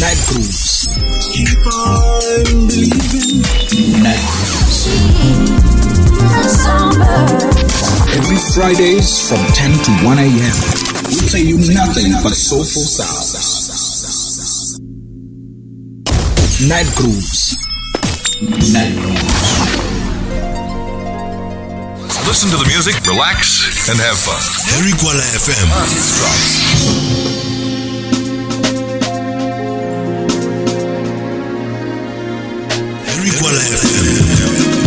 Night Grooves. Keep on believing. Night Grooves. Every Fridays from 10 to 1 a.m. We play you nothing but soulful sounds. Night Grooves. Night Grooves. Listen to the music, relax, and have fun. Erikwala FM. Iguala FM.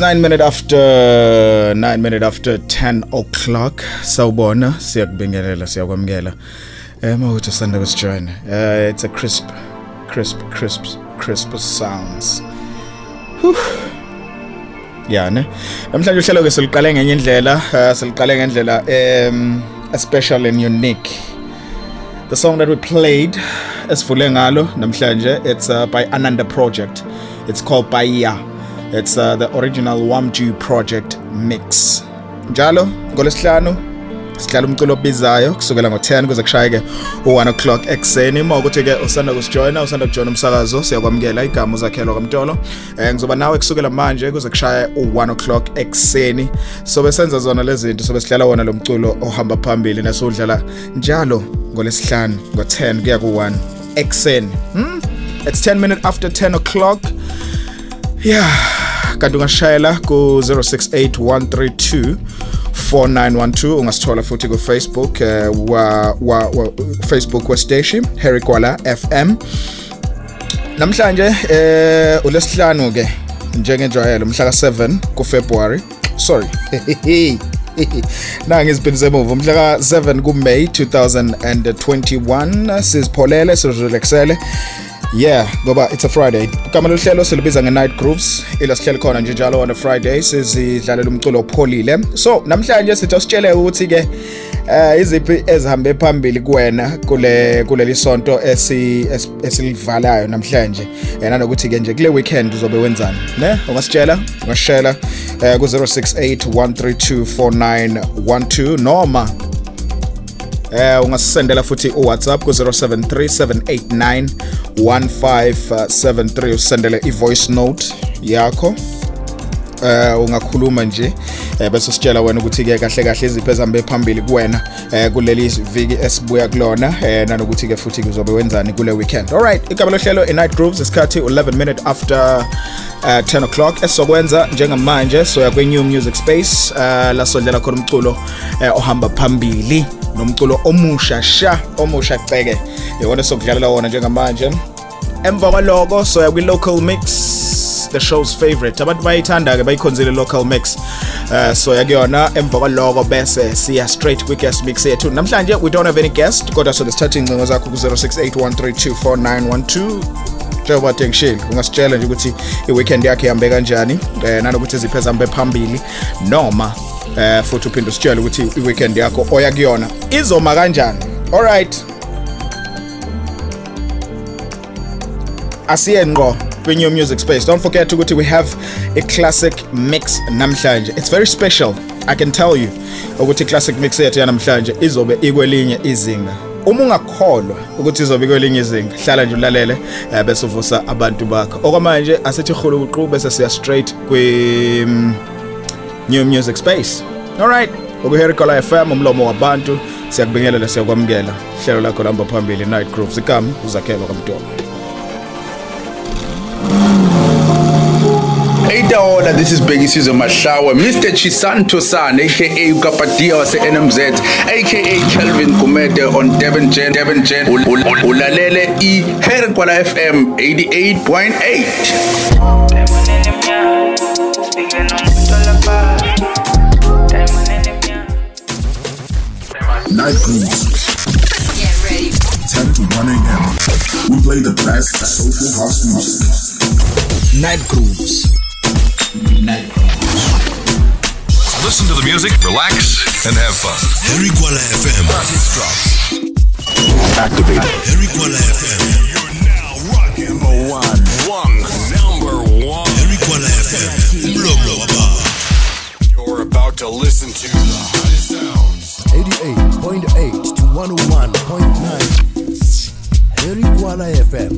It's 9 minutes after 9 minute after 10 o'clock. Sawubona, siyakubingelela, siyakwamukela. um mawuthi usanda kusijoin. uh, it's a crisp crisp crisp crisp sounds. Whew. Namhlanje uhlelo ke siliqale ngenye indlela, uh, siliqale ngendlela um special and unique. The song that we played esivule ngalo namhlanje it's uh, by Ananda Project. It's called Baya. It's uh, the original Wamju Project mix. Njalo ngolesihlanu sidlala umculo obizayo kusukela ngo10 kuze kushayeke u1 o'clock ekuseni. Uma ukuthi ke usanda kusijoyina usanda kujoyina umsakazo siyakwamukela igama uzakhelwa kamtolo um ngizoba nawe kusukela manje kuze kushaye u1 o'clock ekuseni. Sobe senza zona le zinto sobe sidlala wona lo mculo ohamba phambili nasudlala njalo ngolesihlanu ngo10 kuya ku1 ekuseni. Hmm? it's 10 minutes after 10 o'clock. Yeah kanti ungashayela ku 068132 4912 ungasithola futhi kufacebook uh, wa, wa, wa Facebook westeshi Harry Kwala FM namhlanje eh ulesihlanu ke njengenjwayelo mhla ka7 kufebruwari sorry. Na muva umhla mhla ka7 kumay 2021 sizipholele sizirelaxele Yeah, ngoba it's a Friday. Igama lohlelo silubiza nge-Night Grooves. Ilasihlelo khona nje njalo on a Friday sizidlalela umculo opholile. So, namhlanje sithi usitshele ukuthi ke uh, iziphi ezihambe phambili kuwena kule kuleli sonto esi esilivalayo namhlanje. Yena nokuthi ke nje kule weekend uzobe wenzani, ne? Ungasitshela, ungashela uh, ku-068 132 4912 noma eh ungasisendela futhi uWhatsApp ku 0737891573 usendele ivoice note yakho. Eh ungakhuluma nje eh bese sitshela wena ukuthi ke kahle kahle iziphi ezambe phambili kuwena eh kuleli viki esibuya kulona eh nanokuthi ke futhi kuzobe wenzani kule weekend. Alright igaba lohlelo i night grooves isikhathi 11 minutes after uh, 10 o'clock esokwenza njengamanje soya kwe new music space uh, la sondlela khona umculo uh, ohamba phambili. Nomculo omusha sha omusha ceke iwona sokudlalela wona njengamanje. Emva kwaloko soya kwi local mix the show's favorite. Abantu bayithanda ke bayikhonzile local mix. Uh, so yakuyona emva kwaloko bese siya straight kwi guest mix yethu. Namhlanje we don't have any guest kodwa so sithatha iy'ncingo zakho ku 0681324912 njengoba tengishile ungasitshela nje ukuthi i-weekend yakhe ihambe kanjani um nanokuthi iziphi ezambe phambili noma eh futhi uphinde usitshele ukuthi i-weekend yakho oya kuyona izoma kanjani? Alright asiye ngqo kwi-new music space. Don't forget ukuthi we have a classic mix namhlanje. It's very special. I can tell you ukuthi classic mix yethu yanamhlanje izobe ikwelinye izinga. Uma ungakholwa ukuthi izobe kwelinye izinga hlala nje ulalele eh, bese uvusa abantu bakho. Okwamanje asithi hulukuqu bese siya straight kwi new music space. Alright ukuherikola FM umlomo wabantu siyakubingelela siyakwamukela. Hlelo lakho lamba phambili night groove. Igama uzakhelwa kamntwana Eitaola, this is Biggie Susan Mashawa, Mr. Chisanto San, aka Ukapatia wase NMZ, aka Kelvin Kumete on Devon Gen, Devon Gen, Ul- ul- ul- ulalele i Herkwala FM 88.8. Night Grooves. 10 to 1 a.m. We play the best soulful house music. night grooves Night Grooves. Listen to the music, relax, and have fun. Harry Kuala FM. Activate. Harry Kuala FM. You're now rocking the one, one, number one. Harry Kuala FM. Umlomo waba. You're about to listen to the hottest sounds. 88.8 to 101.9 Heri Kuala FM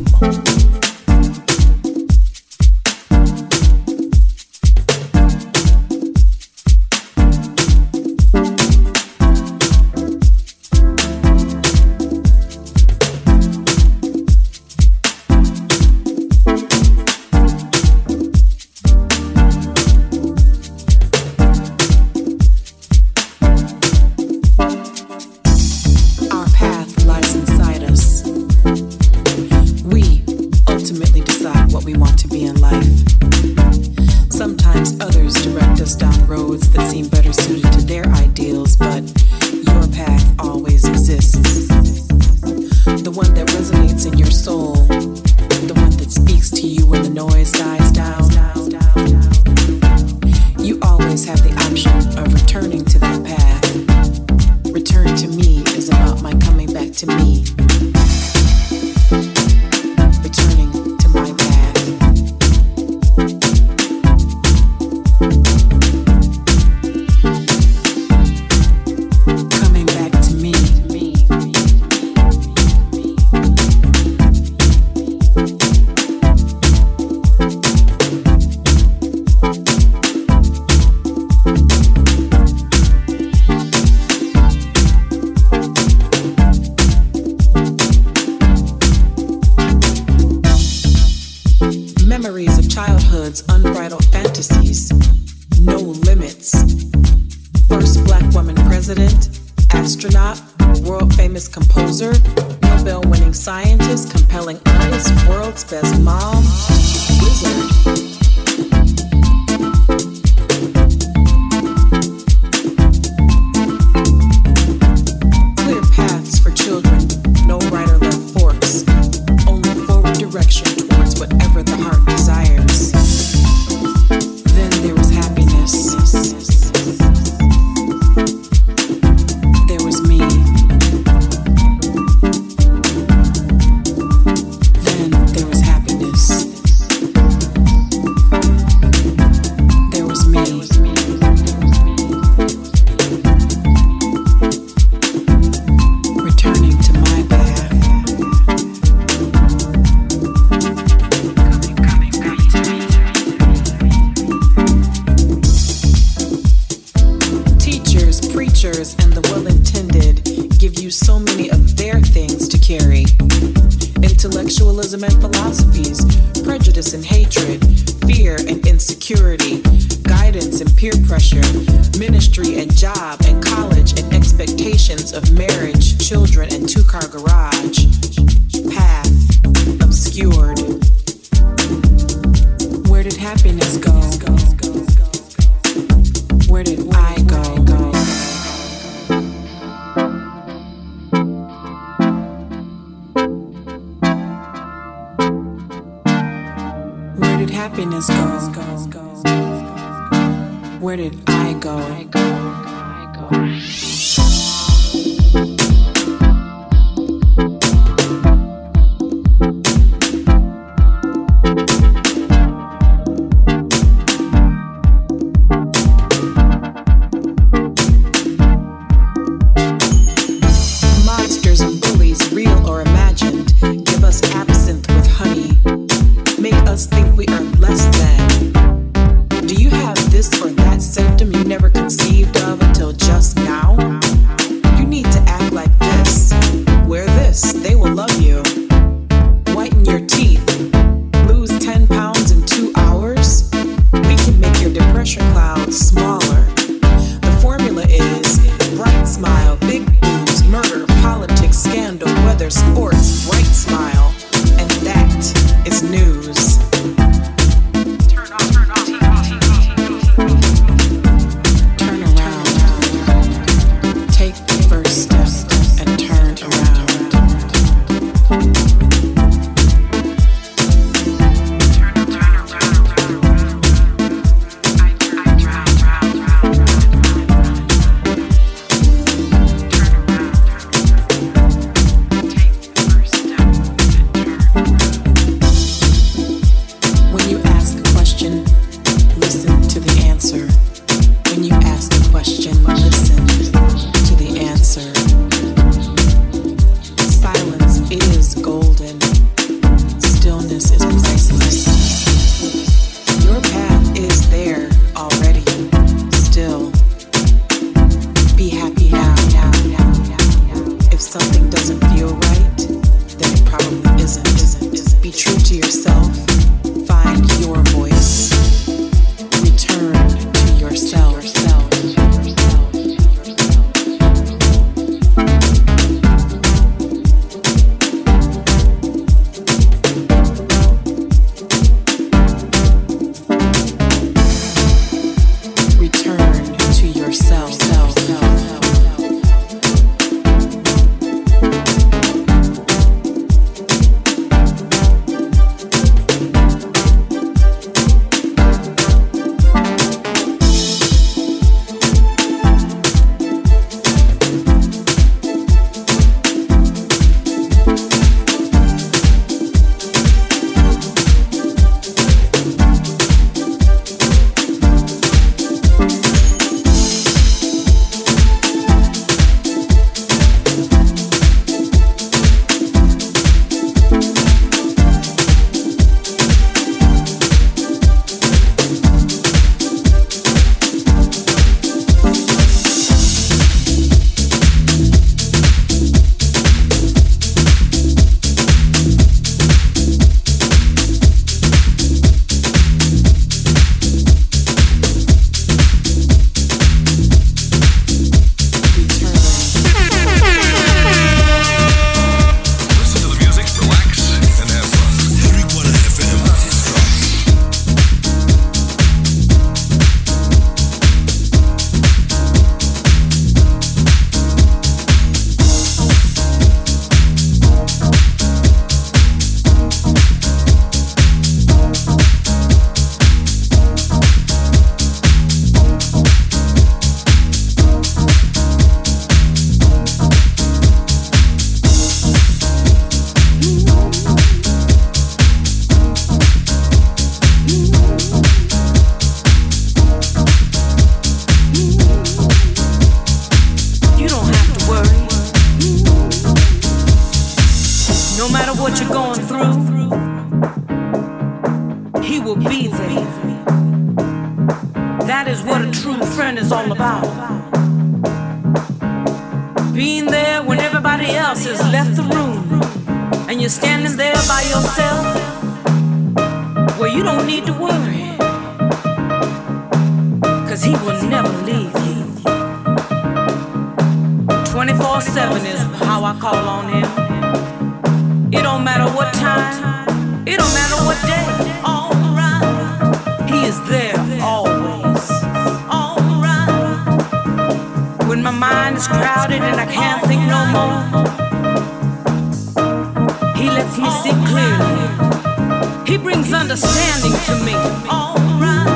to me. Alright,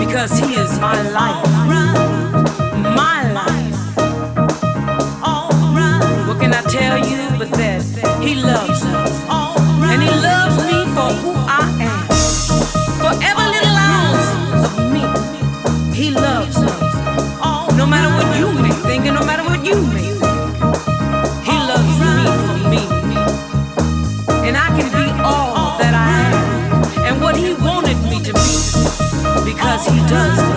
because he is my life. Does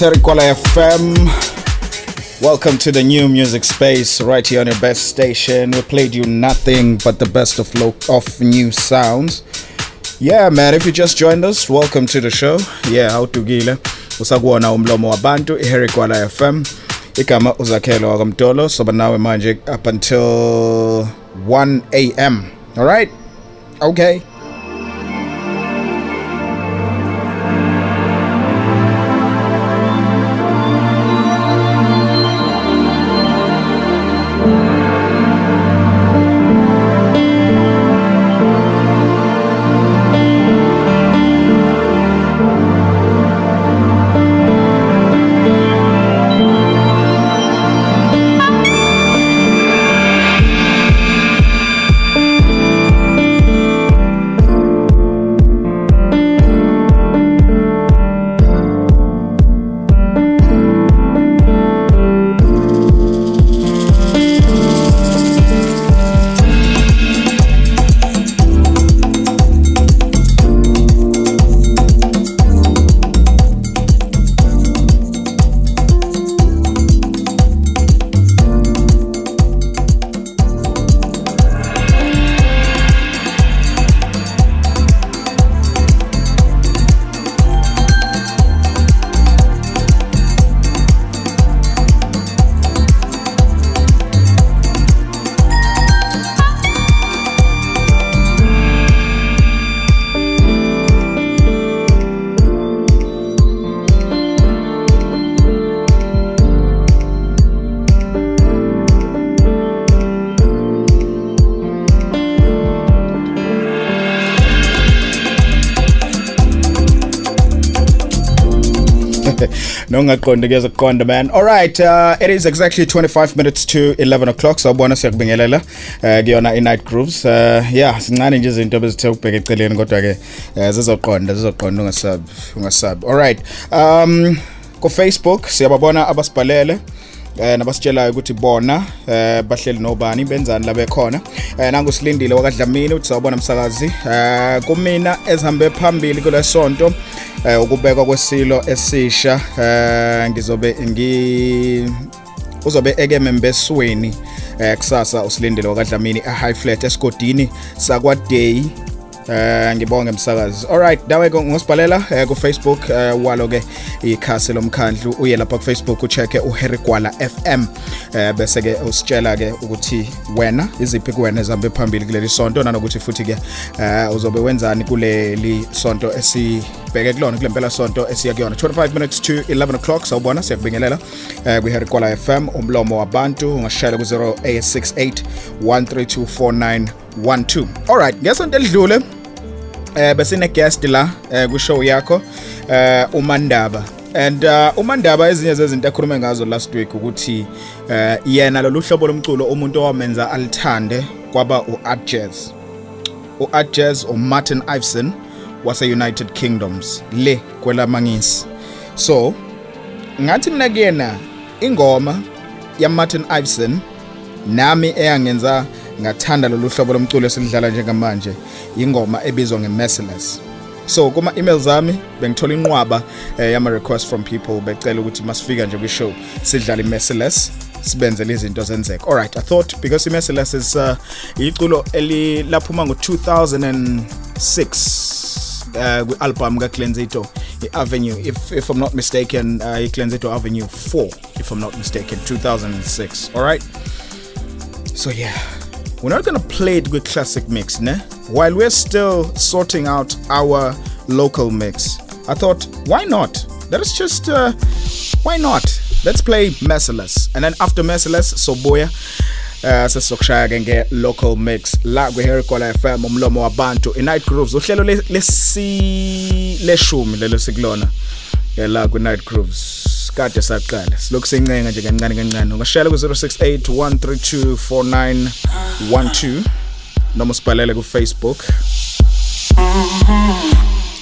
Terry FM. Welcome to the new music space right here on your best station. We played you nothing but the best of lo- of new sounds. Yeah man, if you just joined us, welcome to the show. Yeah, awudukile. Usakuwona umlomo wabantu iHerry Kwala FM. Igama uzakhelo wakamtolo soba nawe manje up until 1 a.m. All right? Okay. Nongaqondi kuyeza kuqonda man. All right uh, it is exactly 25 minutes to 11 o'clock sawubona siyakubingelela um kuyona i-night grooves. Um yeah sincane nje izinto ebezithe ukubheka eceleni kodwa-ke um zizoqonda zizoqonda ungasabi ungasabi all right um ku-facebook siyababona abasibhalele eh nabasitshelayo ukuthi bona eh bahleli nobani benzani la bekhona. Eh nangu silindile wakadlamini uthi sawubona msakazi. Eh kumina ezihambe phambili kulesonto eh ukubekwa kwesilo esisha eh ngizobe ngi uzobe ekeme mbesweni eh kusasa usilindile wakadlamini a high flat esigodini sakwa day Eh ngibonge msakazi. Alright, dawe ngosibhalela eh, ku Facebook eh, walo ke ikhasi lomkhandlu. Uye lapha ku Facebook ucheke uHarry Gwala FM eh bese ke usitshela ke ukuthi wena iziphi kuwena ezambe phambili kuleli sonto nanokuthi futhi ke eh uzobe wenzani kuleli sonto esibheke kulona kule mpela sonto esiya kuyona. 25 minutes to 11 o'clock sawubona siyakubingelela um ku Harry FM umlomo wabantu ungashayela ku 0868 1324912 alright ngesonto elidlule eh besine la eh kwishow yakho eh uMandaba. And uMandaba ezinye zezinto ekhulume ngazo last week ukuthi eh yena lolu hlobo lomculo umuntu owamenza alithande kwaba u-art Jazz. uArt Jazz uMartin Iveson wase United Kingdoms le kwelamangisi. So ngathi mina kuyena ingoma yamartin Iveson nami eyangenza ngathanda lolu hlobo lomculo esilidlala njengamanje ingoma ebizwa nge-merciless. So kuma emails ami bengithola inqwaba eh, yama request from people becela ukuthi masifika nje kwishow sidlale i-merciless sibenzele izinto zenzeka. Alright i thought because i-merciless is uh, iculo elilaphuma ngo2006 uh, kwi-album kaClenzito i-Avenue if, if I'm not mistaken uh, i-Clenzito Avenue 4 if I'm not mistaken 2006 all right? So yeah. We're not gonna play it with classic mix ne? While we're still sorting out our local mix I thought why not? Let us just uh, why not? Let's play Merciless. And then after Merciless Soboya uh sesizokushaya ke nge local mix. La kwi-hericola f m umlomo wabantu i night grooves uhlelo leshumi lelo sikulona eh, la kwi night grooves. Kade saqala silokhu sincenga nje kancane kancane. Ungashayela ku 0681324912 noma usibhalele kufacebook.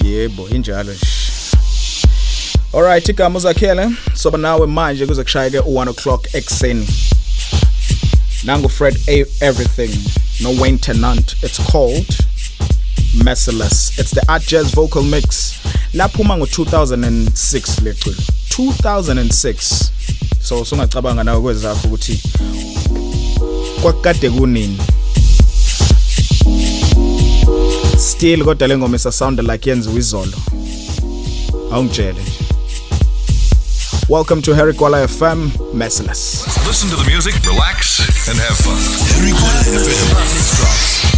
Yebo injalo nje. Alright igama uzakhele. Soba nawe manje kuze kushaye ke u1 o'clock ekseni Nangu Fred A everything. No Wayne Tenant it's called Merciless. It's the Art Jazz vocal mix. Laphuma ngo2006 leculo 2006 so sungacabanga nawe kwezakho ukuthi kwakukade kunini. Still kodwa le ngoma isa like yenziwe izolo. Awungitshele nje Welcome to Harry Kwala FM Merciless Listen to the music, relax, and have fun. Harry Gwala FM.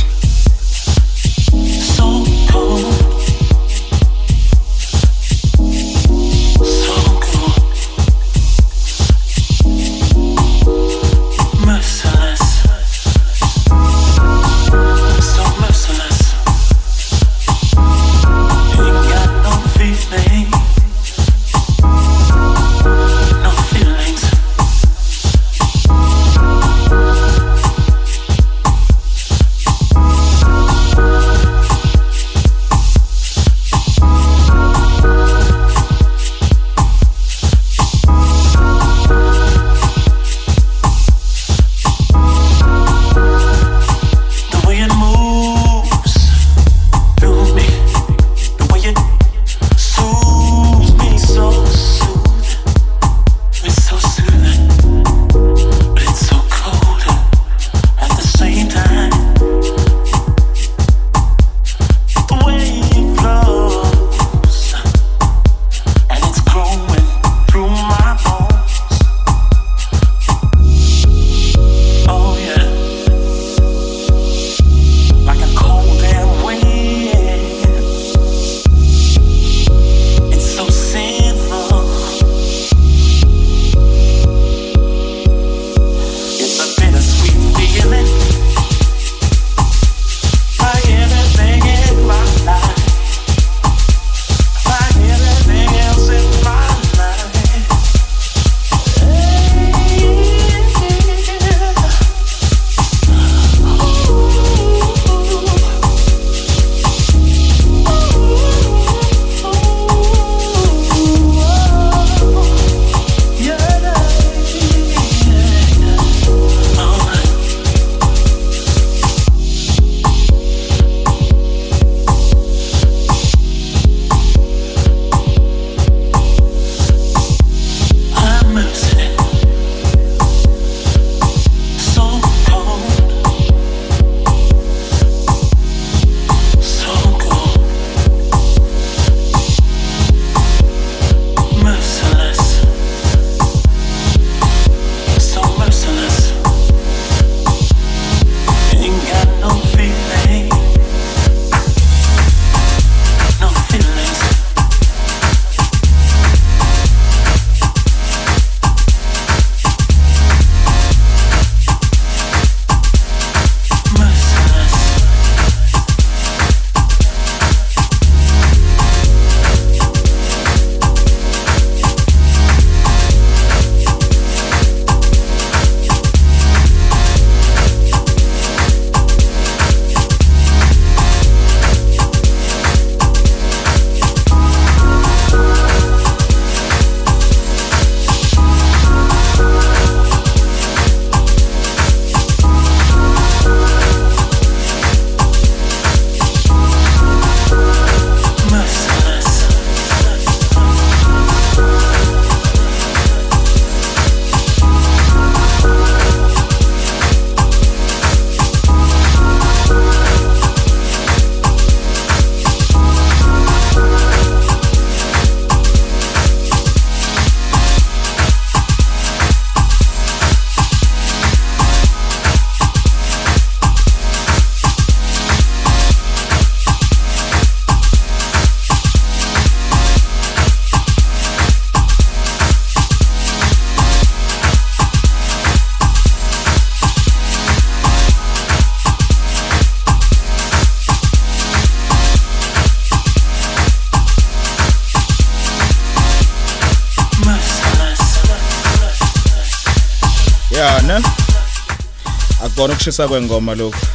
Ukushisa kwengoma lokhu.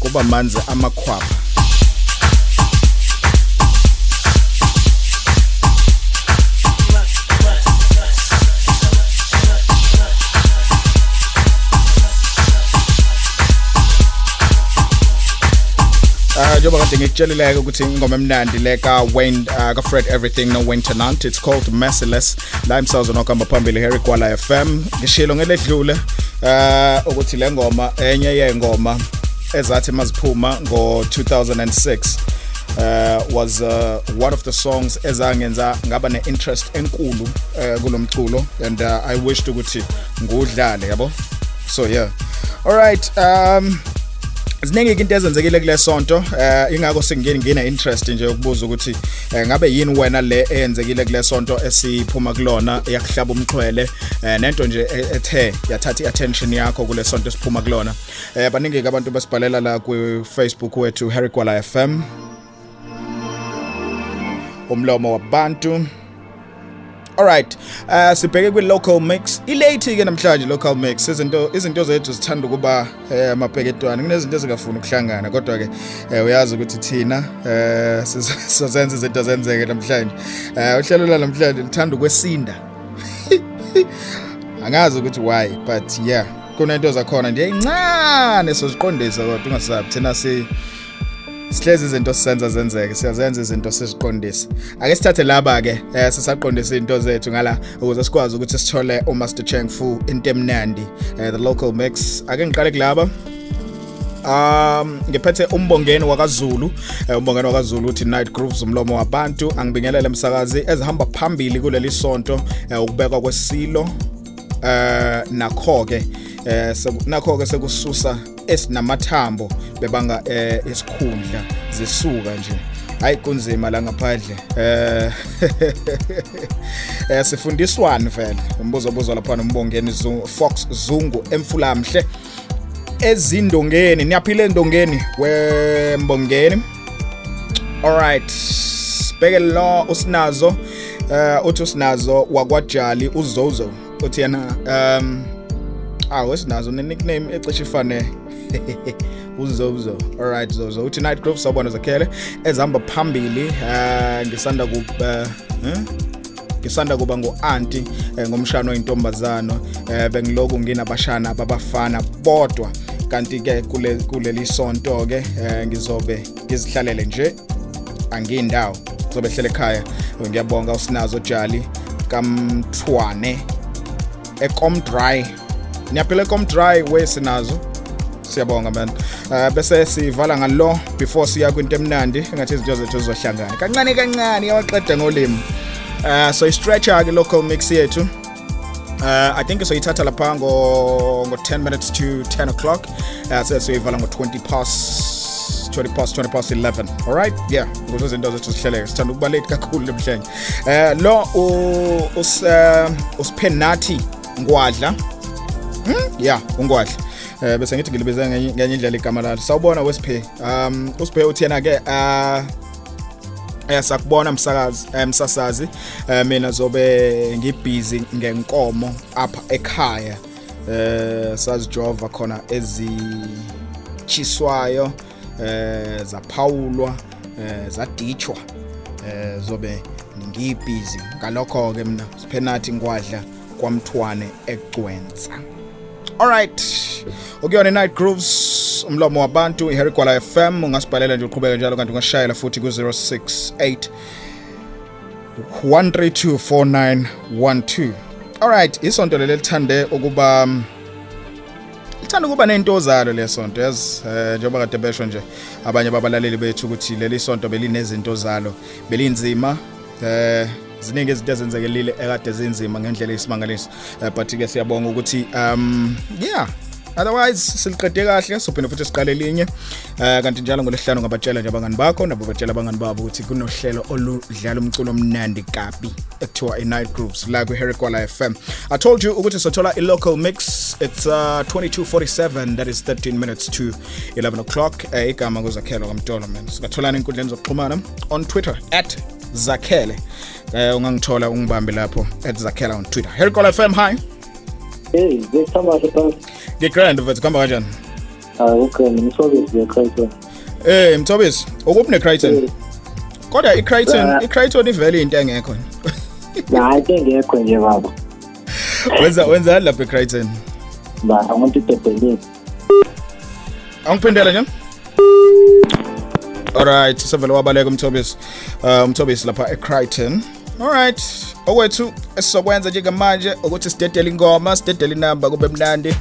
Kuba manzi amakhwapha. Ah, njengoba kade ngikutshelileke ukuthi ingoma emnandi le ka-wayne ah, ka-fred Everything no Wayne Tenant it's called Merciless. La imsazwe nokuhamba phambili Harry Kwala f m. Ngishilo ngeledlule uh ukuthi le ngoma enye yengoma ezathi maziphuma ngo 2006 uh, was uh, one of the songs ezangenza ngaba ne-interest enkulu uh, kulomculo and uh, I wished ukuthi ngudlale yabo? So yeah. All right um ziningi into ezenzekile kule sonto eh ingakho singini ngina interest nje ukubuza ukuthi eh, ngabe yini wena le eyenzekile kule sonto esiphuma kulona yakuhlaba umxhwele eh, nento nje e- ethe yathatha iattention yakho kule sonto esiphuma kulona eh baningi abantu basibhalela la ku Facebook wethu Harry Kwala FM umlomo wabantu Alright, uh sibheke kwi local mix. Ilate ke namhlanje local mix. Izinto izinto zethu zithanda kuba eh amabheketwana. Kunezinto ezingafuni ukuhlangana kodwa ke eh, uyazi ukuthi thina eh sizozenza izinto zenzeke namhlanje. Eh uhlelo la namhlanje lithanda ukwesinda. Angazi ukuthi why but yeah kunento zakhona nje incane soziqondisa kodwa ungasabi thina si sihlezi izinto sisenza zenzeke siyazenza izinto siziqondise. Ake sithathe laba ke eh sisaqondisa izinto zethu ngala ukuze sikwazi ukuthi sithole uMaster Cheng Fu into emnandi eh, the local mix. Ake ngiqale kulaba. Um ngiphethe umbongeni wakwaZulu. Eh, umbongeni wakwaZulu uthi Night Grooves umlomo wabantu. Angibingelele umsakazi ezihamba phambili kuleli sonto eh, ukubekwa kwesilo eh nakho ke eh nakho ke sekususa esinamathambo bebanga eh, isikhundla zisuka nje. Hayi kunzima la ngaphandle. Eh eh sifundiswani vele? Umbuzo obuzwa lapha nombongeni Fox Zungu emfulamhle ezindongeni niyaphila endongeni wembongeni Alright. Sibheke lo usinazo uh uthi usinazo wakwajali uZozo. Uthi yena um ah esinazo ne nickname ecishe ifane uZozo. Alright Zozo. Uthi Night group sawubona zakhele ezihamba phambili uh ngisanda ku uh, huh? ngisanda kuba ngo-anti eh, ngomshano oyintombazano eh, bengiloku nginabashana babafana bodwa kanti-ke kule- kuleli sonto ke eh, ngizobe ngizihlalele nje angiyindawo zobe hlele ekhaya. Ngiyabonga usinazo jali kamthwane ekomdry. Niyaphila ekomdry wesinazo. Siyabonga man. Uh, bese sivala ngalo before siya kwinto emnandi engathi izinto zethu zizohlangana. Kancane kancane yawaqeda ngolimi. Uh, so i-stretcher ke local mix yethu. Uh, i think soyithatha lapha ngo ngo 10 minutes to 10 o'clock. Uh, soyivala ngo 20 past 20 past 20 past 11 all right? Yeah. Nguzo izinto zethu zihleleke sithanda ukuba late kakhulu namhlanje eh lo u- us uh, ngwadla. Hmm? yeah ungwadla. Eh bese ngithi ngilibiza ngenye indlela igama lalo sawubona wesiphe. Um usiphe uthi yena ke uh sakubona msakazi eh, msasazi. Eh, mina zobe ngibhizi ngenkomo apha ekhaya. Eh sazijova khona ezichiswayo eh zaphawulwa eh zaditshwa. Eh zobe ngibhizi. Ngalokho ke mina siphenathi ngwadla kwamthwane egcwensa. Alright. Ukuyona night grooves umlomo wabantu iHarry Kwala FM ungasibhalela nje uqhubeka njalo kanti ungashayela futhi ku068 1324912. Alright, isonto leli lithande ukuba um, lithanda ukuba nento zalo lesonto yazi eh, njengoba kade besho nje abanye babalaleli bethu ukuthi leli sonto belinezinto zalo belinzima eh ziningi izinto ezenzekelile ekade zinzima ngendlela esimangalisi Eh, but ke siyabonga ukuthi um yeah. Otherwise siliqede kahle sophinde futhi siqale linye eh kanti njalo ngolesihlanu ngabatshela nje abangani bakho nabo batshela abangani babo ukuthi kunohlelo oludlala umculo omnandi kabi ekuthiwa i-night groups la ku-harry kwala fm i told you ukuthi sothola i-local mix. It's uh, 2247 that is 13 minutes to 11 o'clock. Eh, igama kuzakhelo kamtolo man. Singatholana enkundleni zokuxhumana on twitter at zakhele. Eh ungangithola ungibambe lapho @zakhela on Twitter. Hercol FM hi. Hey, ngigrand vet kuhamba kanjani? Ah, eh mthobisi ukuphi neCrichton? Kodwa iCrichton icriton iCrichton ivele into engekho. Hayi ke ngekho nje baba. wenza wenza lapha eCrichton? Ba, I want to tepelini. Angiphindela nje Alright sevele wabaleka umthobisi uh, umthobisi lapha eCrichton. Alright okwethu esizokwenza njengamanje ukuthi sidedele ingoma sidedele inamba kube mnandi.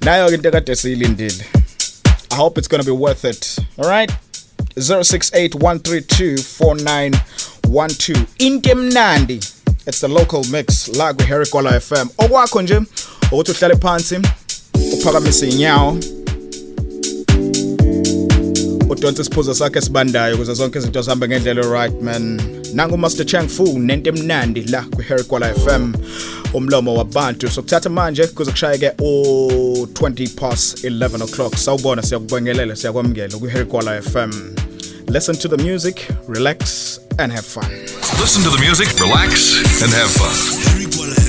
Nayo ke into ekade siyilindile. I hope it's to be worth it. Alright 0681324912 into emnandi it's the local mix la ku Harry Gola FM okwakho nje ukuthi uhlale phansi uphakamise inyawo udonse isiphuzo sakhe sibandayo ukuze zonke izinto zihambe ngendlela right man. Nangu Master Chang Fu nento emnandi la ku Harry Kwala FM umlomo wabantu. Sokuthatha manje kuze kushayeke o 20 past 11 o'clock. Sawubona siyakubongelela siyakwamukela ku Harry Kwala FM listen to the music relax and have fun. Listen to the music, relax, and have fun. Harry Gwala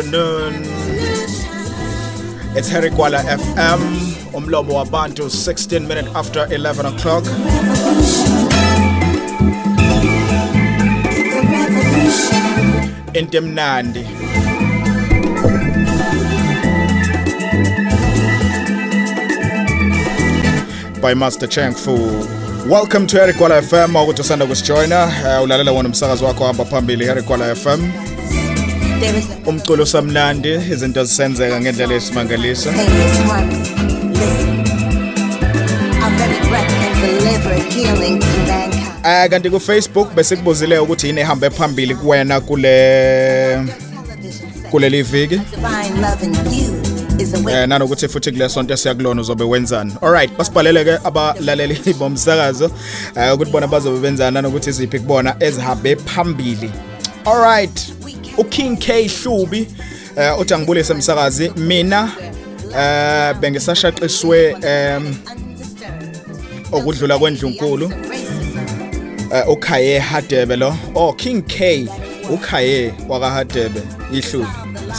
afternoon. It's Herikwala FM, Umlobo Abantu, 16 minutes after 11 o'clock. In Intimnandi. By Master Chang Fu. Welcome to Herikwala FM. Akutusanda kusijoyina. Uh, ulalela wona umsakazi wakho hamba phambili Herikwala FM. There is a Umculo samnandi, izinto zisenzeka ngendlela esimangalisa. painless harmony. Listen. Our very breath can deliver healing to mankind. Eh kanti ku Facebook bese kubuzile ukuthi yini ehambe phambili kuwena kule kuleli viki. Divine love in you is a way. Eh nanokuthi futhi kule sonto siyakulona uzobe wenzani. Alright, basibhalele ke abalaleli bomsakazo eh ukuthi bona bazobe benzani nanokuthi iziphi kubona ezihambe phambili. Alright. uKing K Hlubi eh uthi angibulise umsakazi mina eh bengisashaqiswe em okudlula kwendlunkulu eh ukhaye Hadebe lo. Oh King K ukhaye waka Hadebe ihlubi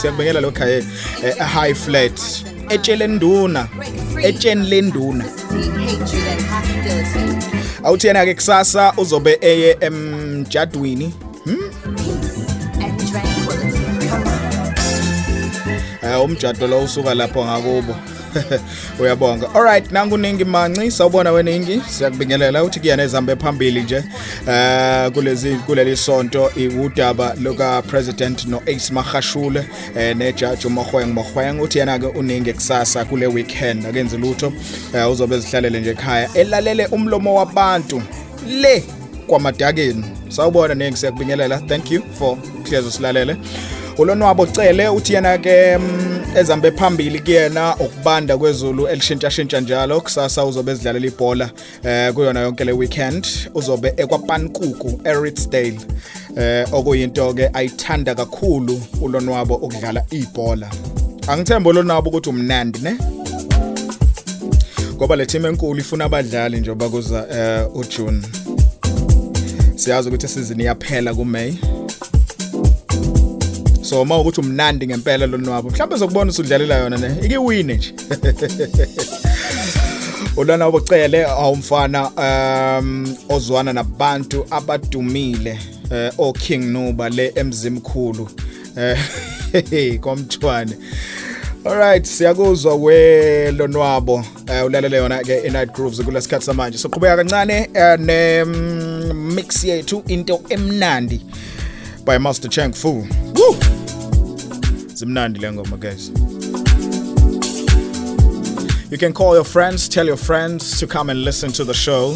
siyakubengela lo khaye eh, high flat etshele nduna etsheni lenduna awuthi yena ke kusasa uzobe eye emjadwini umjato lo usuka lapho ngakubo. Uyabonga. Alright nanguningi manci sawubona weningi siyakubingelela uthi kuyena ezihambe phambili nje uh, kuleli sonto udaba lukapresident no-ace mahashule um eh, nejaji umohweng mohweng uthi yena-ke uningi kusasa kule weekend. Akenzi lutho um uzobe zihlalele nje ekhaya. Elalele umlomo wabantu le kwamadakeni. Sawubona ningi siyakubingelela. Thank you for kuhlezi usilalele. Ulonwabo cele uthi yena ke mm, ezambe phambili kuyena ukubanda kwezulu elishintsha shintsha njalo. Kusasa uzobe ezidlalela ibhola eh kuyona yonke le weekend. Uzobe ekwapankuku eRichdale eh okuyinto ke ayithanda kakhulu ulonwabo ukudlala ibhola. Angithemba ulonwabo ukuthi umnandi ne? Ngoba le team enkulu ifuna abadlali njengoba kuza eh uJune. Siyazi ukuthi isizini iyaphela kuMay so uma ukuthi umnandi ngempela lo nwabo mhlawumbe zokubona usudlalela yona ne? Ikiwine nje. Ulana obucele awumfana um ozwana nabantu abadumile eh o King Nuba le emzimkhulu. Eh komthwane. Alright siyakuzwa welonwabo eh, ulalele yona ke iNight Grooves kulesikhathi samanje. Soqhubeka kancane eh, ne mm, mix yethu into emnandi by Master Cheng Fu. Woo! Le ngoma guys You can call your friends, tell your friends to come and listen to the show.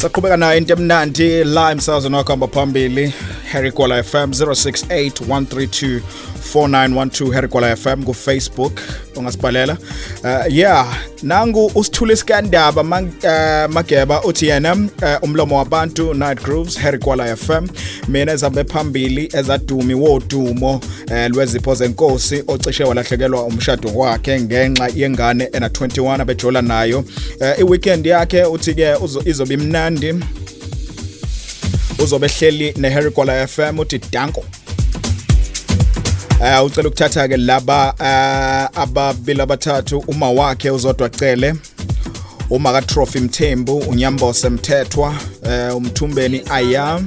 Saqhubeka nayo into emnandi. La emsakazweni wakuhamba phambili. Harry kwala fm 068 132 harry kwala fm kufacebook ungasibhalela. Uh, yeah nangu usithule isikandaba uh, mageba uthi yena uh, umlomo wabantu night grooves herikwala fm mina ezabe phambili ezadumi wodumo uh, lwezipho zenkosi ocishe walahlekelwa umshado wakhe ngenxa yengane ena 21 abejola nayo. Uh, iweekend yakhe uthi-ke izobe imnandi uzobe hleli neharry kwala fm uthi danko. Uh, ucela ukuthatha ke laba uh, ababili abathathu uma wakhe uzodwa cele. Uma ka trophy mthembu unyambose mthethwa uh, umthumbeni aya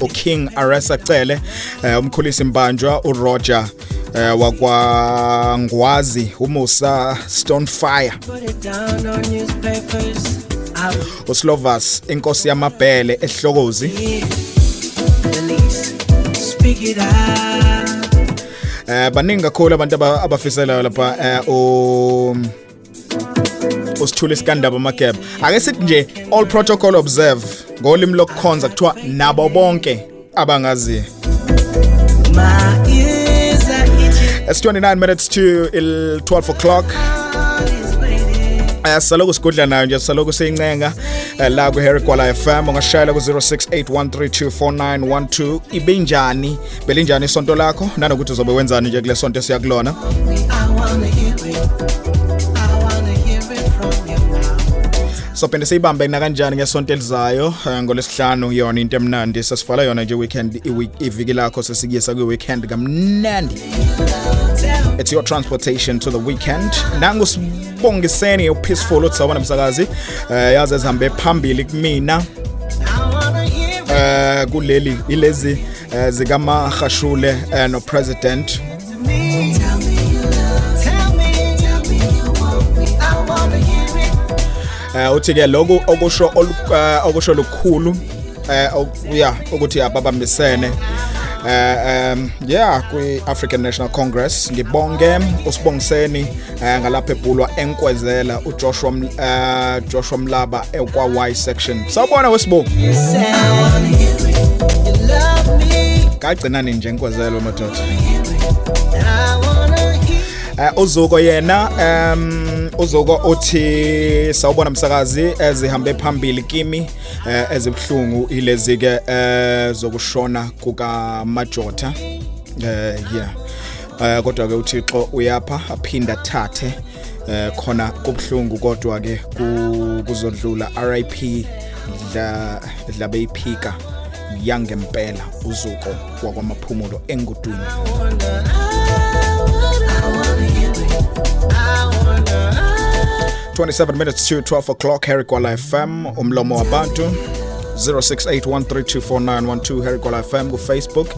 uking aresa cele. Uh, umkhulisi mbanjwa uroger uh, wakwangwazi umusa stonefire. Put it down on newspapers. I will uslovas inkosi yamabhele ehlokozi release. Speak it out. eh baningi kakhulu abantu aba- abafiselayo lapha eh u usithule isikandaba mageba ake sithi nje all protocol observe ngolimi lokukhonza kuthiwa nabo bonke abangaziyo My ears are itching. it's 29 minutes to il 12 o'clock Eh saloku sigudla nayo nje saloku siyincenga eh, la ku Harry Kwala FM ungashayela ku 0681324912 ibenjani belinjani isonto lakho? Nanokuthi uzobe wenzani nje kule sonto esiyakulona? I wanna hear it. I wanna hear it from your mouth. sophinde siyibambe na kanjani ngesonto elizayo eh, ngolesihlanu yona into emnandi. Sesivala yona nje weekend iweek- iviki lakho sesikuyisa kwi-weekend kamnandi. It's your transportation to the weekend. Nangu sibongiseni upeaceful uthi sawubona msakazi. Eh yazi ezihambe phambili kumina. Eh kuleli ilezi zikamahashule eh, no president eh uthi ke lokhu okusho eh, okusho lukhulu eh ya ukuthi ababambisene. Eh um yeah kwi African National Congress ngibonge usibongiseni eh, ngalapha ebhulwa enkwezela uJoshua M- eh Joshua Mlaba ekwa Y section. Sawubona wesibongo kagcinani nje enkwezelo madoda? Eh uzuko yena um uzuko uthi sawubona msakazi ezihambe phambili kimi eh, ezibhlungu ilezi ke eh, zokushona kuka Majota eh yeah. Eh kodwa ke uThixo uyapha aphinda thathe eh khona kubhlungu kodwa ke ku- kuzodlula RIP dla dla beyiphika yangempela uzuko wakwamaphumulo engudwini. 27 minutes to 12 o'clock Harry Kwala FM umlomo wabantu. 0681324912 herikwala FM kufacebook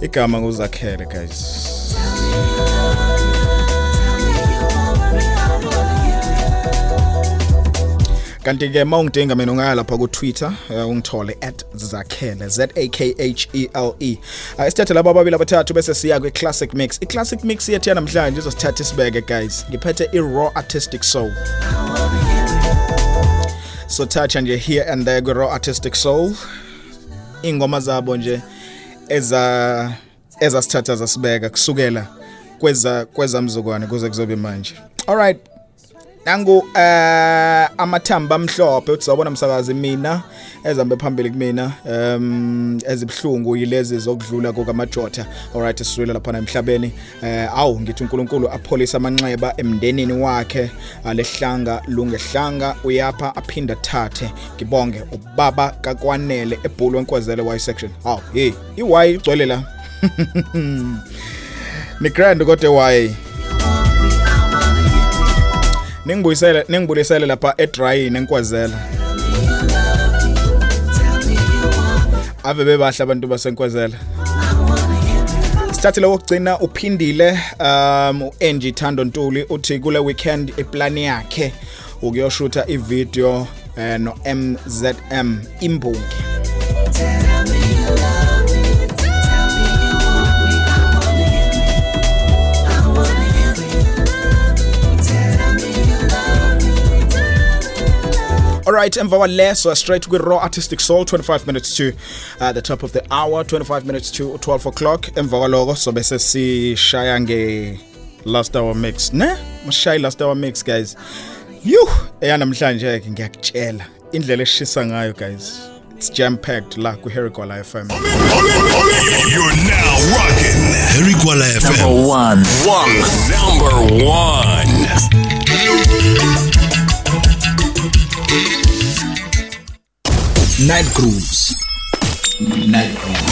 igama nguzakhele guys kanti-ke uma ungidinga mina ungaya lapha kutwitter uh, ungithole at zakhele z-a-k-h-e-l-e uh, ah, sithathe laba ababili abathathu bese siya kwi-classic mix. I-classic mix yethu yanamhlanje izosithatha isibeke guys. Ngiphethe i-raw artistic soul. Sothatha nje here and there kwi-raw artistic soul. Iy'ngoma zabo nje ezasithatha zasibeka kusukela kwezamzukwane kuze kuzobe manje. Alright nangu eh amathamba amhlophe uthi sawubona msakazi mina ezihambe phambili kumina um ezibhlungu yilezi zokudlula kukamajota alright siswile lapha emhlabeni. Eh awu ngithi uNkulunkulu apholisa amanxeba emndenini wakhe. Alehlanga lungehlanga uyapha aphinda thathe ngibonge ubaba kakwanele ebhulu wenkwezele y section. Awu hey iwhy igcwele la. Ni grand kodwa why ningibuyisele ningibulisele lapha edrayini enkwazela ave bebahle abantu basenkwazela sithathile wokugcina uphindile um uNG Thando Ntuli uthi kule weekend iplan yakhe ukuyoshutha ivideo eh, no MZM imbungi Alright, emva kwaleso straight with raw artistic soul 25 minutes to uh, the top of the hour 25 minutes to 12 o'clock emva kwaloko so bese sishaya nge last hour mix ne mashayi last hour mix guys yu eyanamhlanje ke ngiyakutshela indlela eshisa ngayo guys it's jam packed la ku Harry Kwala FM You're now rocking Harry Kwala FM. number one. One. Number one. Night Grooves. Night Grooves.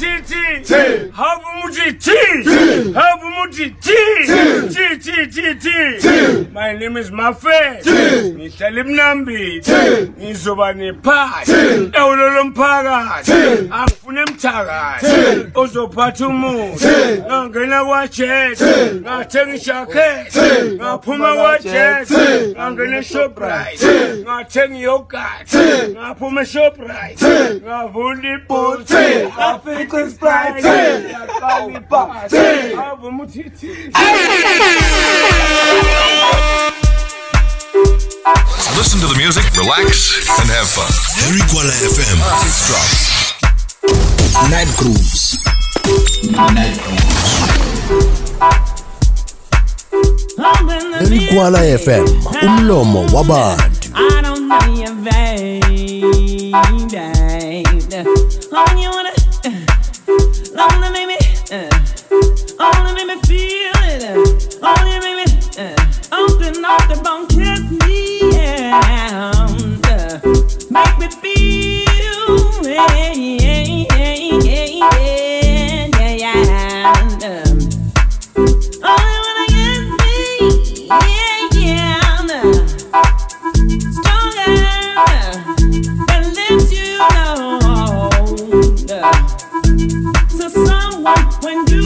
T T. Have muti T. Have muti T. T. T T T My name is Mafe. Ngihlala eMnambi ngizoba nephathi ewolo lomphakathi angifuna emthakathi ozophatha umuntu. Ngangena kwajet. Ngathenga ijakhethi ngaphuma kwajet. ngangena eShoprite. Ngathenga iyogurt ngaphuma eShoprite. Ngavula ibhuthi ngafica isprite yaqala ibhasi avuma Listen to the music, relax, and have fun. Harry Kwala FM. Night Grooves. Night Harry Kwala FM. Umlomo wabantu. I don't know you, baby. Only make me, uh, only make me feel it. Uh, only make me, uh, open up the bone, kiss me. Uh, make me feel, yeah,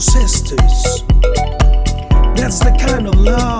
sisters. That's the kind of love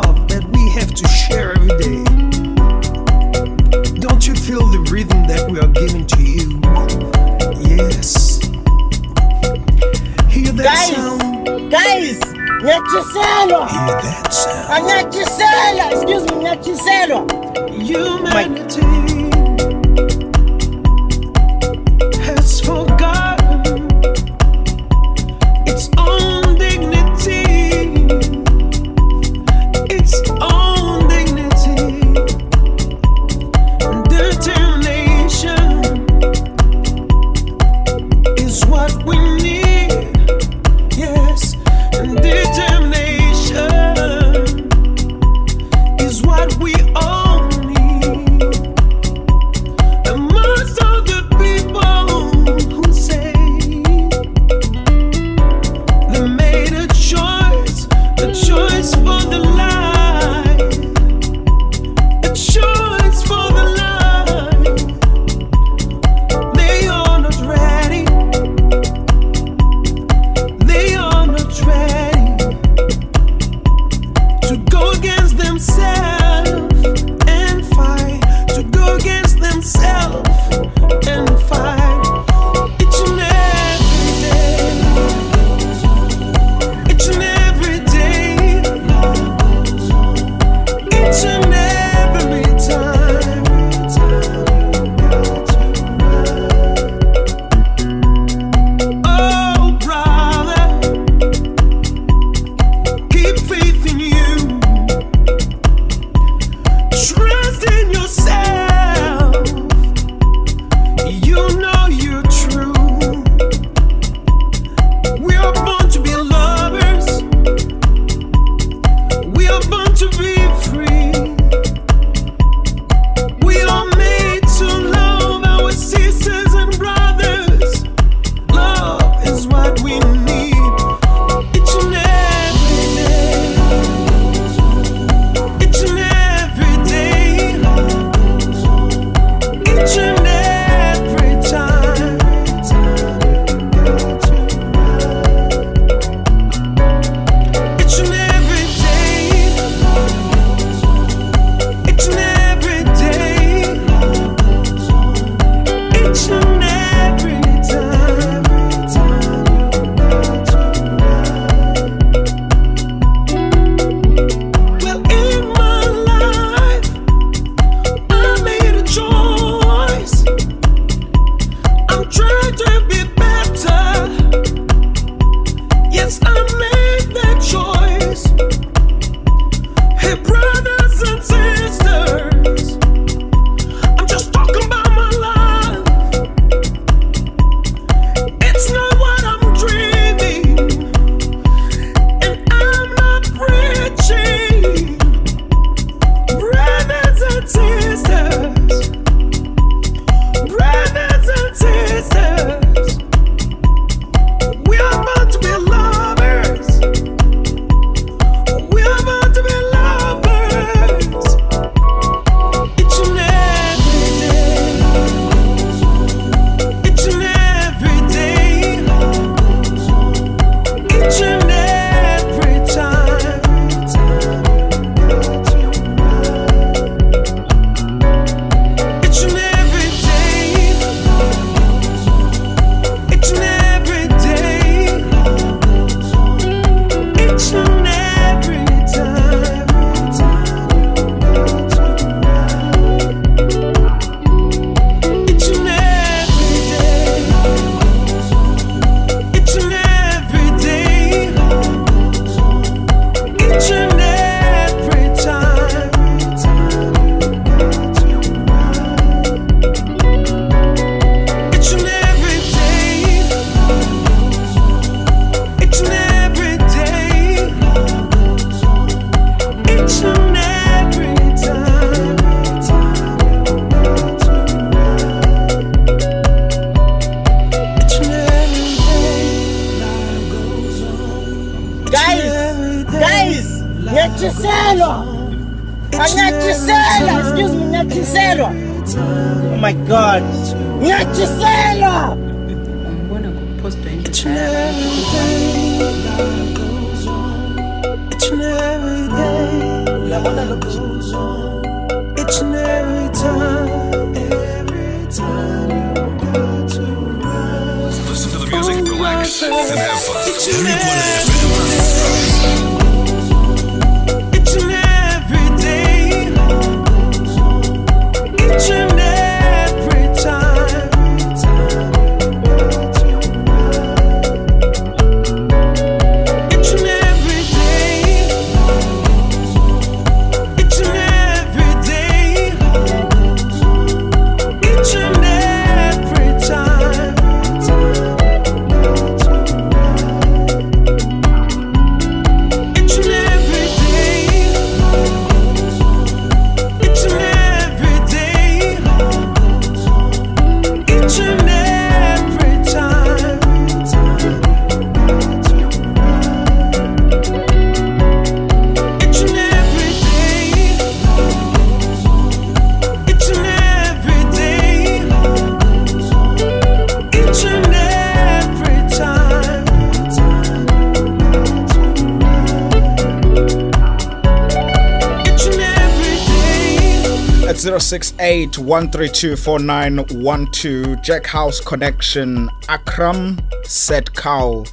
068 132 4912, Jack House Connection, Akram Set Cow.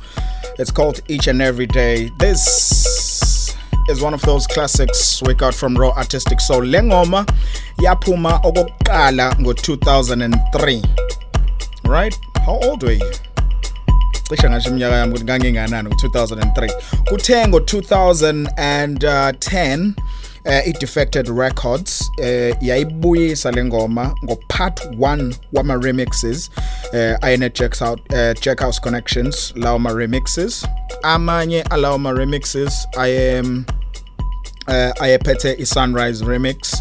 It's called Each and Every Day. This is one of those classics we got from Raw Artistic Soul. Lengoma Yapuma okokuqala ngo-2003. Right? How old were you? cishe ngasho iminyaka yami ukuthi nganginganani ngo-2003 kuthe ngo-2010 uh, i-defected records uh, yayibuyisa le ngoma ngo-part 1 wama-remixes. Eh, ayene Jack's eh, Connections lawo ma-remixes. Amanye alawo ma-remixes aye uh, ayephethe i-sunrise remix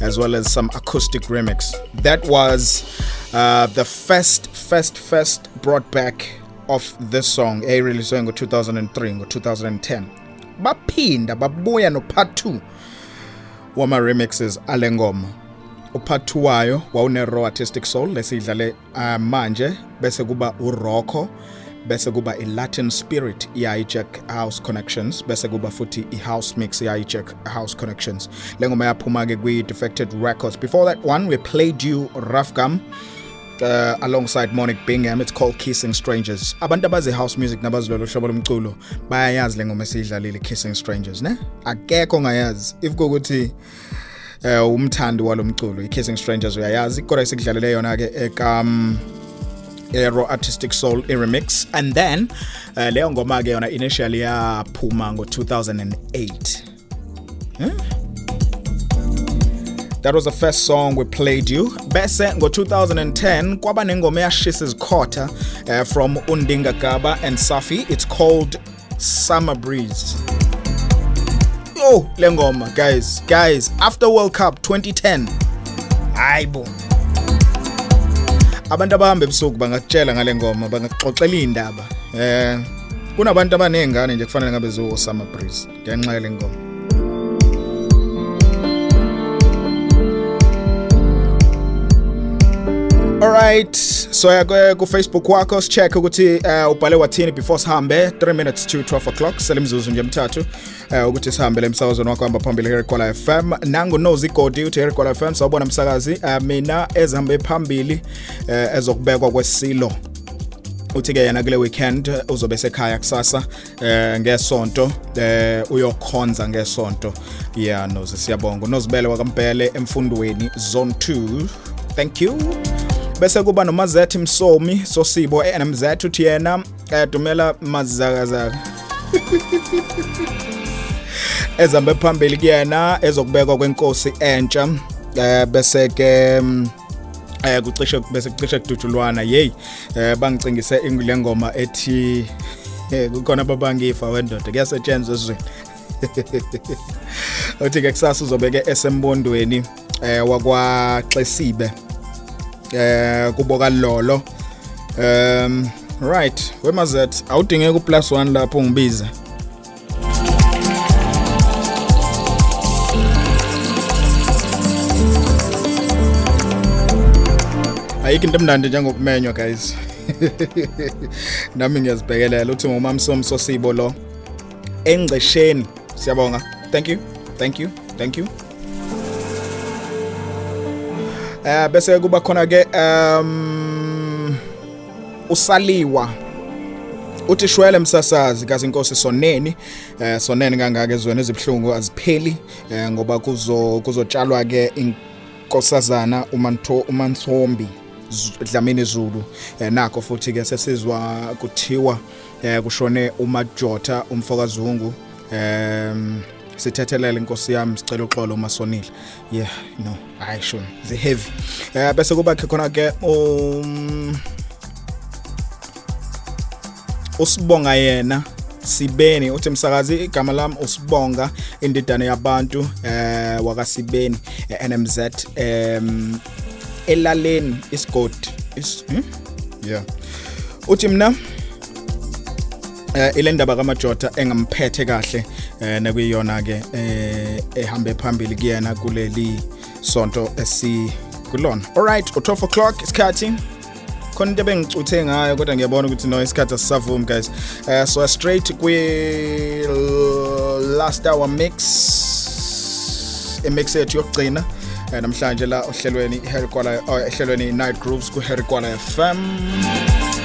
as well as some acoustic remix. That was uh, the first first first brought back of this song eyireleaswe ngo-2003 ngo-2010 baphinda babuya no-part 2 wama-remixes ale ngoma. Upart 2 wayo wawune-raw artistic soul lesiyidlale uh, manje bese kuba urocco bese kuba i-latin spirit iya-jack house connections bese kuba futhi i-house mix iya-jack house connections. Le ngoma yaphuma-ke kwi-defected records. Before that one we played you rough gum uh, alongside Monique Bingham it's called Kissing Strangers. Abantu abazi house music nabazilolo hlobo lomculo bayayazi le ngoma esiyidlalile Kissing Strangers ne? Akekho ongayazi if kokuthi eh umthandi walomculo i-Kissing Strangers uyayazi kodwa sikudlalele yona ke eka um, Aero Artistic Soul i remix and then uh, leyo ngoma ke yona initially yaphuma ngo-2008 huh? That was the first song we played you. Bese ngo-2010 kwaba nengoma eyashisa izikhotha uh, from Undinga Gaba and Safi. It's called Summer Breeze. Oh, le ngoma guys, guys, after World Cup 2010. Hayibo. Abantu abahamba ebusuku bangakutshela ngale ngoma, bangakuxoxela indaba. Eh kunabantu abanengane nje kufanele ngabe zo Summer Breeze. Ngenxa yale ngoma. Alright, soya kufacebook wakho sicheck ukuthi uh, ubhale wathini before sihambe. 3 minutes to 12 o'clock. Selimzuzu nje mthathu. Uh, ukuthi sihambe lemsakazweni wakho hamba phambili here kwala FM nangunozi igodi Godi uthi here FM sawubona msakazi. Uh, mina ezihambe phambili uh, ezokubekwa kwesilo. Uthi ke yena kule weekend uzobe sekhaya kusasa eh ngesonto. Eh uyokhonza ngesonto. Yeah nozi siyabonga. Unozibele wakampele emfundweni zone 2 thank you bese kuba nomazethi msomi sosibo eNMZ uthi yena edumela mazakazaka. Ezambe phambili kuyena ezokubekwa kwenkosi entsha eh bese ke eh kucishe bese kucishe kudutshulwana hey eh bangicingise le ngoma ethi eh kukhona babangifa wendoda kuyasetshenzwa ezweni. Uthi ke kusasa uzobeke esembondweni eh wakwaXesibe. eh kubo kalolo. Um right wemazet awudingeka u plus 1 lapho ngibiza ayikho into emnandi njengokumenywa guys. Nami ngiyazibhekelela uthi ngumamsomso sibo lo. Engcesheni siyabonga. Thank you thank you thank you. Eh bese kuba khona ke um usaliwa. Uthi shwele msasazi kazi inkosi soneni. Eh soneni kangaka ezweni ezibhlungu azipheli eh ngoba kuzo kuzotshalwa ke inkosazana umantho umanthombi Z- Dlamini Zulu. Eh nakho futhi ke sesizwa kuthiwa eh kushone uMajota umfokazungu em sithethelele inkosi yami sicela uxolo umasonile. Yeah no hayi shona ze heavy. Eh bese kuba ke khona ke um usibonga yena Sibeni uthi msakazi igama lami usibonga indidane yabantu eh wakasibeni NMZ em elaleni isigodi is hmm? yeah. Uthi mina eh ile ndaba kaMajota engamphethe kahle eh nekuyiyona ke eh ehambe phambili kuyena kuleli sonto esi kulona. Alright u12 o'clock isikhathi. Khona into bengicuthe ngayo kodwa ngiyabona ukuthi no isikhathi asisavumi guys. Uh, so straight kwi last hour mix emix yethu yokugcina. Eh, namhlanje la ohlelweni Harry Kwala oh, ehlelweni Night Grooves ku Harry Kwala FM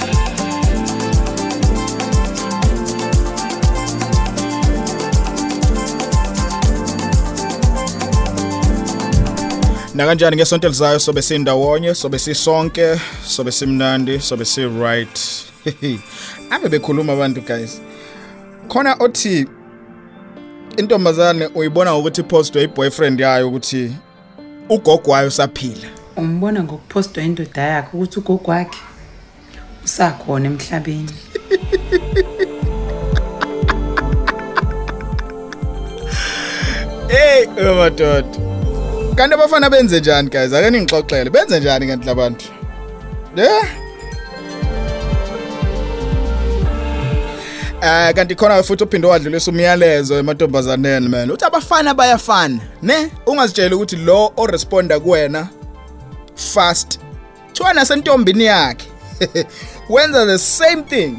nakanjani ngesonto elizayo? Sobe sindawonye sobe sisonke sobe simnandi sobe si right ave bekhuluma abantu guys. Khona othi intombazane uyibona ukuthi ipost boyfriend yayo ukuthi ugogo wayo saphila umbona ngokupostwa indoda yakhe ukuthi ugogo wakhe usakhona emhlabeni. Hey oh madoda kanti abafana benze njani guys? Ake ningixoxele. Benze njani kanti labantu yeah Eh kanti khona futhi uphinde wadlulisa umyalezo emantombazaneni man. Uthi abafana bayafana ne? Ungazitshela ukuthi lo o responda kuwena fast thwana sentombini yakhe wenza the same thing.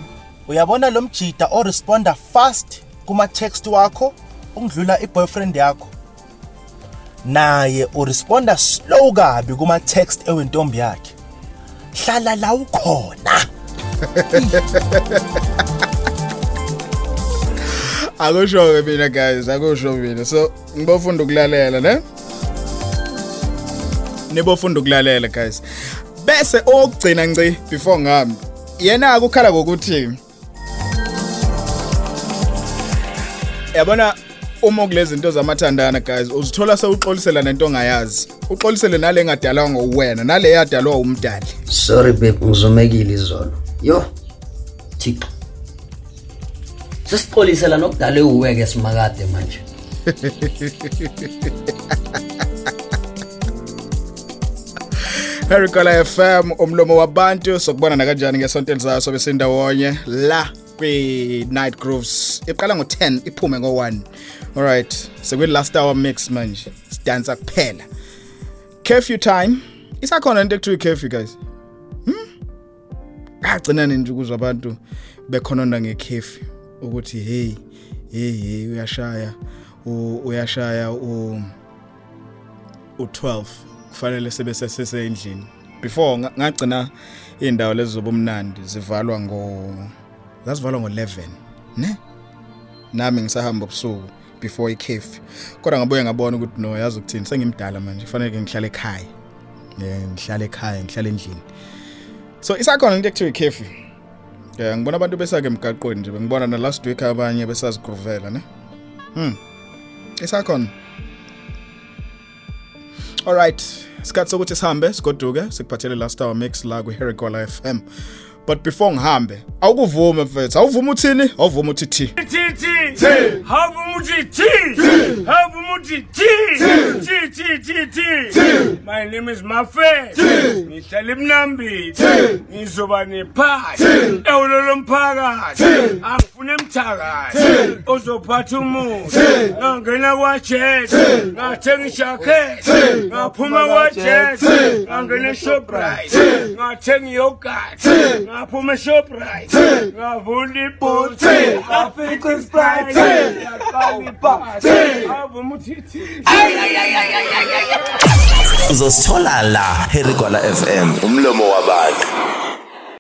Uyabona lo mjida oresponda fast kuma text wakho ungidlula iboyfriend yakho? Naye uresponda slow kabi kuma text ewentombi yakhe. Hlala la ukhona. Akusho ke mina guys akusho mina. So ngibofunda ukulalela ne? Nibofunda ukulalela guys. Bese okugcina nci before ngami yena ukukhala ngokuthi yabona uma kulezi zinto zamathandana guys uzithola sewuxolisela nento ongayazi. Uxolisele nale engadalwa ngowena nale yadalwa umdali. Sorry babe ngizomekile izolo. Yo thixo. Sesixolisela nokudala ewuweke simakade manje. Harry Kola FM umlomo wabantu sokubona na kanjani ngesonto elizayo sobe sindawonye la kwi Night Grooves. Iqala ngo10 iphume ngo1 alright sekwi last hour mix manje. Sidansa kuphela. Curfew time. Isakhona into ekuthiwa curfew guys? Hmm? Agcina nje ukuzwa abantu bekhononda ngecurfew ukuthi hey hey hey uyashaya u- uyashaya u u12 kufanele sebe sesendlini before nga- ngagcina indawo lezi zobumnandi zivalwa ngo zazivalwa ngo11 ne? Nami ngisahamba ubusuku before ikhefu kodwa ngabuye ngabona ukuthi no yazi ukuthini sengimdala manje kufanele ngihlale ekhaya. Yeah ngihlale ekhaya ngihlale endlini. So isakhona into ekuthiwa ikhefu yeah ngibona abantu besake emgaqweni nje bengibona na last week abanye besazigruvela ne? Hmm isakhona. All right isikhathi sokuthi sihambe sigoduke sikuphathele last hour mix la kwi-herigola f FM. but before ngihambe awukuvume mfethu. Awuvume uthini? Awuvume uthi thi my name is mafe. Ngihlala emnambili ngizoba nephasi ewulolo mphakathi angifuna emthakathi. Ozophatha umuzi ngangena kwajethi ngathenga ijakhethi ngaphuma kwajethi ngangena eshoprite. Ngathenga iyogathi Ngaphuma eShoprite Ngavula ibhoti Ngafica isprite Yaqala ibhati Avuma uthi uzosithola la herigwala fm umlomo wabantu.